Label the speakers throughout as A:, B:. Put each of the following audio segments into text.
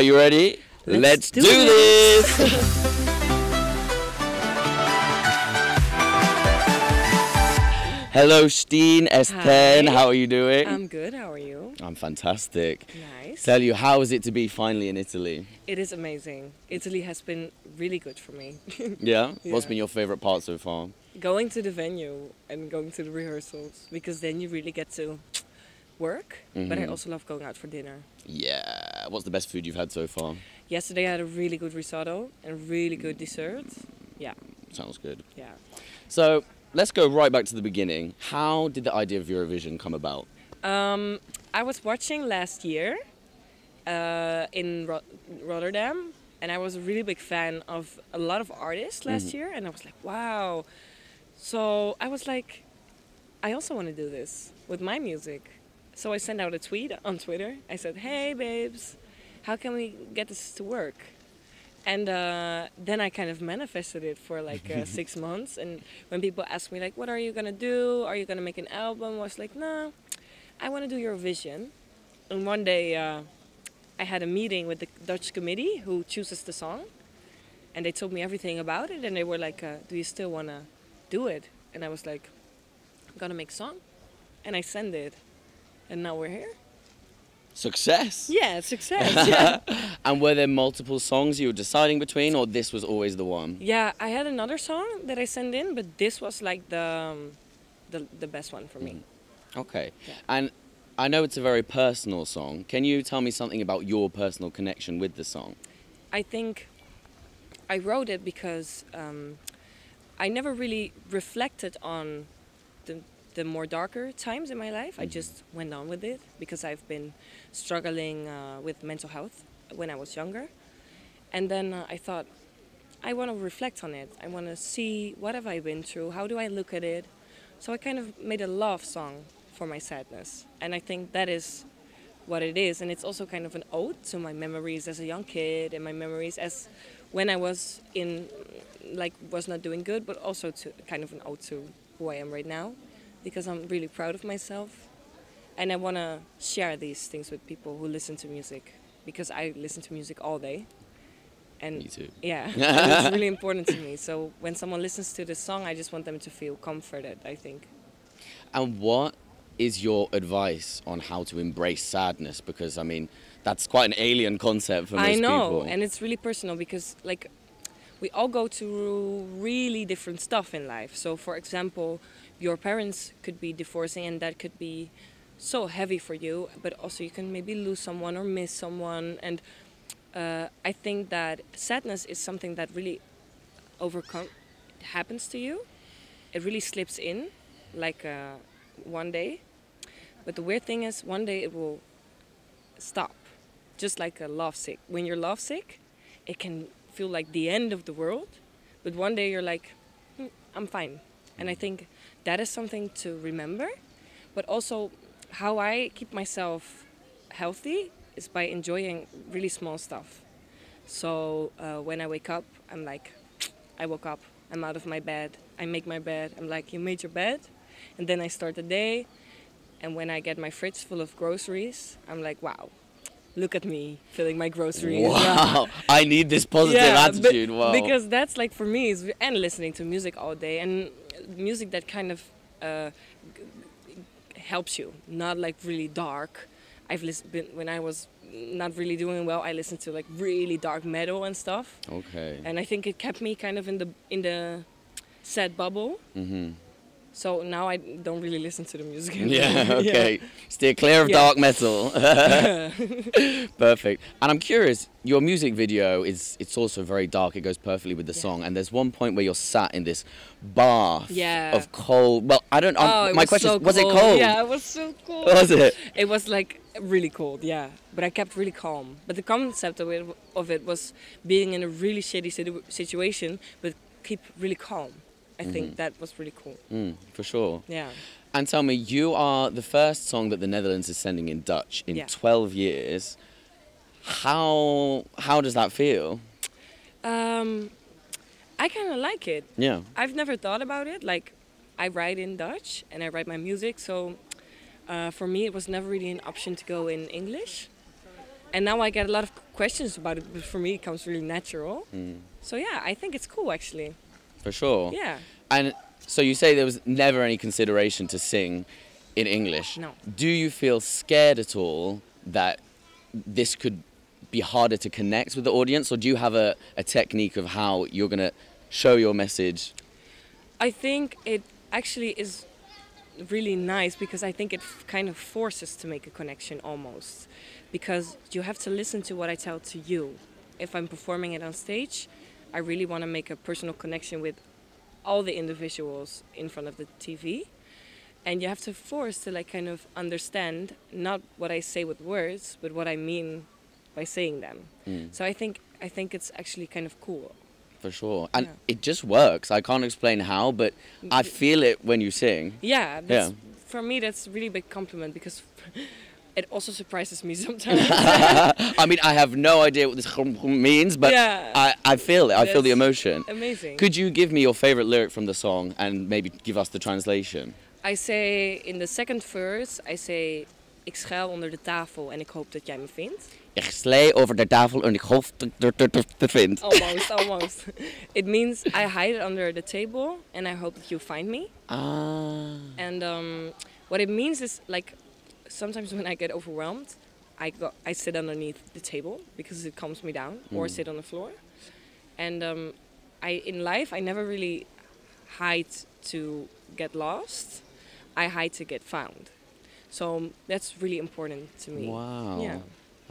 A: Are you ready?
B: Let's
A: do,
B: do
A: this. Hello, Stien S10.
B: Hi.
A: How are you doing?
B: I'm good. How are you?
A: I'm fantastic.
B: Nice.
A: Tell you, how is it to be finally in Italy?
B: It is amazing. Italy has been really good for me.
A: Yeah? What's been your favorite part so far?
B: going to the venue and going to the rehearsals because then you really get to work. But I
A: Mhm.
B: also love going out for dinner.
A: Yeah. What's the best food you've had so far?
B: Yesterday I had a really good risotto and really good dessert. Yeah,
A: Sounds good.
B: yeah.
A: So, let's go right back to the beginning. How did the idea of Eurovision come about?
B: Um, I was watching last year uh, in Ro- Rotterdam, and I was a really big fan of a lot of artists last
A: Mhm.
B: year, and I was like, wow. So I was like, I also want to do this with my music. So I sent out a tweet on Twitter. I said, hey, babes, how can we get this to work? And uh, then I kind of manifested it for like uh, six months. And when people ask me like, "What are you gonna do? Are you gonna make an album?" I was like, "No, I want to do Eurovision." And one day, uh, I had a meeting with the Dutch committee who chooses the song, and they told me everything about it. And they were like, uh, "Do you still wanna do it?" And I was like, "I'm gonna make a song," and I sent it, and now we're here.
A: Success!
B: Yeah, success. yeah.
A: And were there multiple songs you were deciding between, or this was always the one?
B: Yeah, I had another song that I sent in, but this was like the um, the, the best one for me.
A: Okay.
B: Yeah.
A: And I know it's a very personal song. Can you tell me something about your personal connection with the song?
B: I think I wrote it because um, I never really reflected on the the more darker times in my life. I just went on with it because I've been struggling uh, with mental health when I was younger, and then uh, I thought I want to reflect on it. I want to see what have I been through. How do I look at it? So I kind of made a love song for my sadness, and I think that is what it is and it's also kind of an ode to my memories as a young kid and my memories as when I was in like was not doing good but also to kind of an ode to who I am right now because I'm really proud of myself and I want to share these things with people who listen to music because I listen to music all day and
A: Me too.
B: yeah it's really important to me so when someone listens to the song I just want them to feel comforted I think
A: And what is your advice on how to embrace sadness? Because I mean, that's quite an alien concept for most people.
B: I know,
A: people.
B: and it's really personal because like we all go through really different stuff in life. So, for example, your parents could be divorcing, and that could be so heavy for you. But also, you can maybe lose someone or miss someone, and uh, I think that sadness is something that really overcome happens to you. It really slips in, like uh, one day. But the weird thing is, one day it will stop just like a love sick. When you're love sick, it can feel like the end of the world, but one day you're like, "Hmm, I'm fine. And I think that is something to remember. But also, how I keep myself healthy is by enjoying really small stuff. So uh, when I wake up, I'm like, I woke up, I'm out of my bed, I make my bed. I'm like, you made your bed? And then I start the day. And when I get my fridge full of groceries, I'm like, wow, look at me filling my groceries. Yeah.
A: wow, I need this positive
B: Yeah,
A: attitude. wow.
B: Because that's like for me, is and listening to music all day and music that kind of uh, helps you, not like really dark. I've listened been, when I was not really doing well. I listened to like really dark metal and stuff,
A: okay.
B: and I think it kept me kind of in the in the sad bubble.
A: hmm
B: So now I don't really listen to the music.
A: Yeah. Okay. Steer clear of
B: Yeah.
A: dark metal. Perfect. And I'm curious. Your music video is it's also very dark. It goes perfectly with the
B: Yeah.
A: song. And there's one point where you're sat in this bath
B: Yeah.
A: of cold. Well, I don't.
B: Oh,
A: my question
B: so
A: is, was it
B: cold.
A: cold?
B: Yeah, it was so cold.
A: Was it?
B: It was like really cold, yeah. But I kept really calm. But the concept of it, of it was being in a really shitty situ- situation, but keep really calm. I think that was really cool.
A: Mm, for sure.
B: Yeah.
A: And tell me, you are the first song that the Netherlands is sending in Dutch in
B: Yeah.
A: 12 years. How how does that feel?
B: Um, I kind of like it.
A: Yeah.
B: I've never thought about it. Like, I write in Dutch and I write my music, so uh, for me it was never really an option to go in English. and now I get a lot of questions about it, but for me it comes really natural.
A: Mm.
B: So yeah, I think it's cool actually.
A: For sure.
B: Yeah.
A: And so you say there was never any consideration to sing in English.
B: No.
A: Do you feel scared at all that this could be harder to connect with the audience, or do you have a, a technique of how you're going to show your message?
B: I think it actually is really nice because I think it f- kind of forces to make a connection almost. Because you have to listen to what I tell to you. If I'm performing it on stage, I really want to make a personal connection with all the individuals in front of the TV. And you have to force to like kind of understand not what I say with words, but what I mean by saying them.
A: Mm.
B: So I think I think it's actually kind of cool.
A: For sure. And
B: Yeah.
A: it just works. I can't explain how, but I feel it when you sing.
B: Yeah,
A: Yeah.
B: for me that's a really big compliment because it also surprises me sometimes.
A: I mean, I have no idea what this means, but
B: Yeah.
A: I, I feel it. I feel the emotion.
B: Amazing.
A: Could you give me your favorite lyric from the song and maybe give us the translation?
B: I say in the second verse, I say ik schuil onder de tafel en ik hoop dat jij me vindt.
A: Ik over de tafel en ik hoop dat je te vindt.
B: Almost, almost. It means I hide it under the table and I hope that you find me.
A: Ah.
B: And um, what it means is like sometimes when I get overwhelmed, I go I sit underneath the table because it calms me down, or
A: Mm.
B: sit on the floor. And um, I in life I never really hide to get lost. I hide to get found. So um, that's really important to me.
A: Wow.
B: Yeah.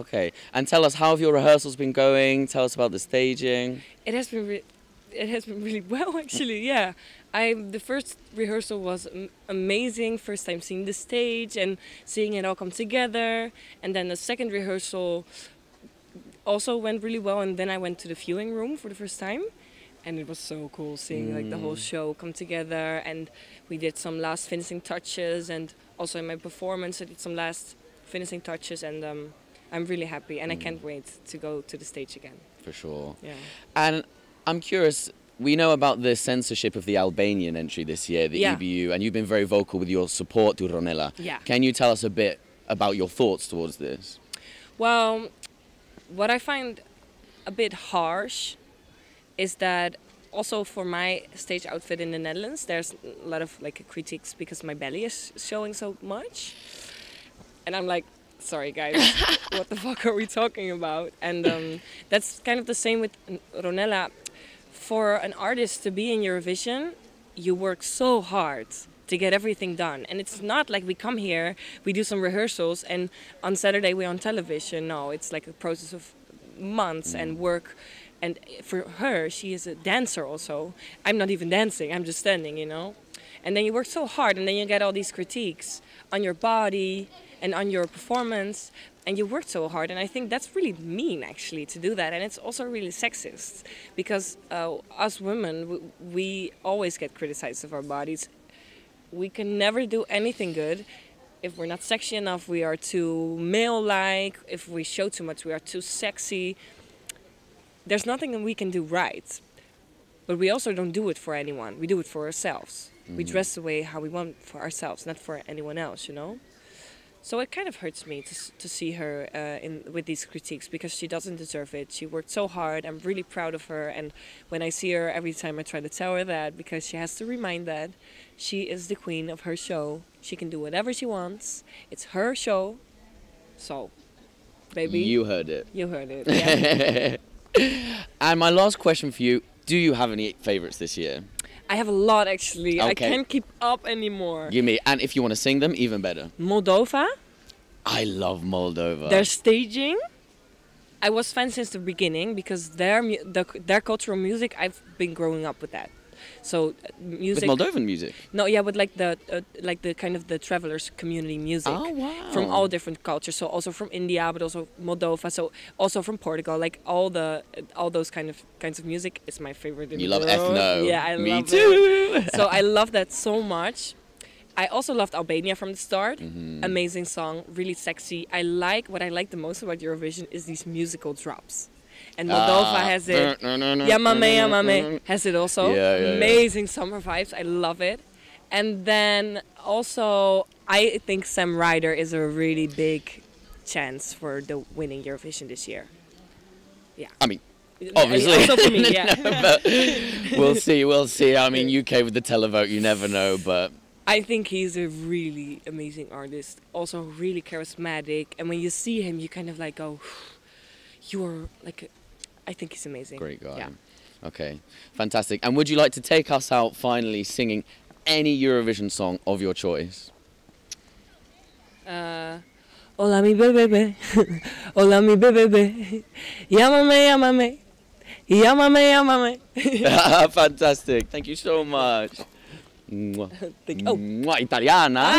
A: Okay. And tell us how have your rehearsals been going? Tell us about the staging.
B: It has been it has been really well actually. Yeah, I the first rehearsal was amazing. First time seeing the stage and seeing it all come together, and then the second rehearsal also went really well. And then I went to the viewing room for the first time, and it was so cool seeing like the whole
A: Mm.
B: show come together. And we did some last finishing touches, and also in my performance I did some last finishing touches, and um, I'm really happy, and I
A: Mm.
B: can't wait to go to the stage again.
A: For sure.
B: Yeah.
A: And I'm curious, we know about the censorship of the Albanian entry this year, the
B: Yeah.
A: EBU, and you've been very vocal with your support to Ronela.
B: Yeah.
A: Can you tell us a bit about your thoughts towards this?
B: Well, what I find a bit harsh is that also for my stage outfit in the Netherlands, there's a lot of like critiques because my belly is showing so much, and I'm like, sorry guys, what the fuck are we talking about? And um, that's kind of the same with Ronela. For an artist to be in Eurovision, you work so hard to get everything done. And it's not like we come here, we do some rehearsals, and on Saturday we're on television. No, it's like a process of months and mm. work. And for her, she is a dancer also. I'm not even dancing, I'm just standing, you know? And then you work so hard, and then you get all these critiques on your body and on your performance. And you worked so hard, and I think that's really mean actually to do that. And it's also really sexist because uh, us women, we, we always get criticized of our bodies. We can never do anything good. If we're not sexy enough we are too male like if we show too much we are too sexy. There's nothing that we can do right but we also don't do it for anyone. We do it for ourselves. We dress the way how we want for ourselves not for anyone else you know so it kind of hurts me to, to see her uh, in with these critiques because she doesn't deserve it. She worked so hard. I'm really proud of her, and when I see her every time, I try to tell her that because she has to remind that she is the queen of her show. She can do whatever she wants. It's her show. So, baby,
A: You heard it.
B: you heard it. Yeah.
A: And my last question for you do you have any favorites this year?
B: I have a lot actually. I can't keep up anymore.
A: Give me, and if you want to sing them, even better.
B: Moldova.
A: I love Moldova.
B: Their staging. I was fan since the beginning because their mu- the, their cultural music. I've been growing up with that. So uh,
A: With
B: music.
A: Moldovan music.
B: no, yeah, but like the uh, like the kind of the travelers community music.
A: Oh, wow.
B: From all different cultures. So also from India, but also Moldova. So also from Portugal. Like all the all those kind of kinds of music is my favorite. In
A: You love ethno.
B: Yeah, I
A: Me
B: love it
A: too.
B: so I love that so much. I also loved Albania from the start.
A: Mm-hmm.
B: Amazing song, really sexy. I like what I like the most about Eurovision is these musical drops. And Moldova
A: Ah.
B: has it. Llámame Llámame has it also.
A: Yeah, yeah, yeah.
B: Amazing summer vibes. I love it. And then also I think Sam Ryder is a really big chance for the winning Eurovision this year. Yeah.
A: I mean, obviously.
B: Also for me, yeah.
A: but we'll see, we'll see. I mean, UK with the televote, you never know, but
B: I think he's a really amazing artist, also really charismatic, and when you see him, you kind of like go, "You're like," I think he's amazing.
A: great guy.
B: Yeah.
A: Okay, fantastic. And would you like to take us out finally singing any Eurovision song of your choice?
B: Uh, Hola mi bebé, hola mi bebé, llámame, llámame, llámame, llámame.
A: fantastic. Thank you so much. Mwah.
B: Think- oh.
A: Mwah, italiana.